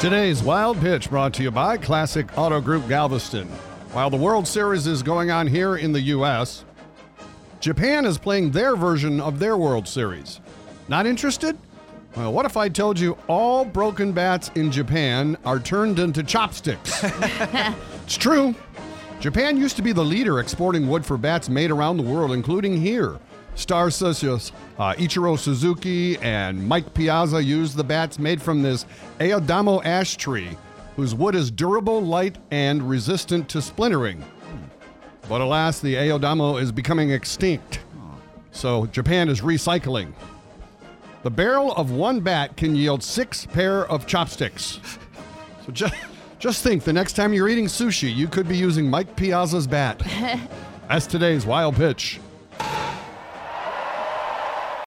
Today's Wild Pitch brought to you by Classic Auto Group Galveston. While the World Series is going on here in the U.S., Japan is playing their version of their World Series. Not interested? Well, what if I told you all broken bats in Japan are turned into chopsticks? it's true. Japan used to be the leader exporting wood for bats made around the world, including here. Star such as uh, Ichiro Suzuki and Mike Piazza used the bats made from this Aodamo ash tree, whose wood is durable, light, and resistant to splintering. But alas, the Aodamo is becoming extinct. So Japan is recycling. The barrel of one bat can yield six pair of chopsticks. So just, just think the next time you're eating sushi, you could be using Mike Piazza's bat. That's today's wild pitch.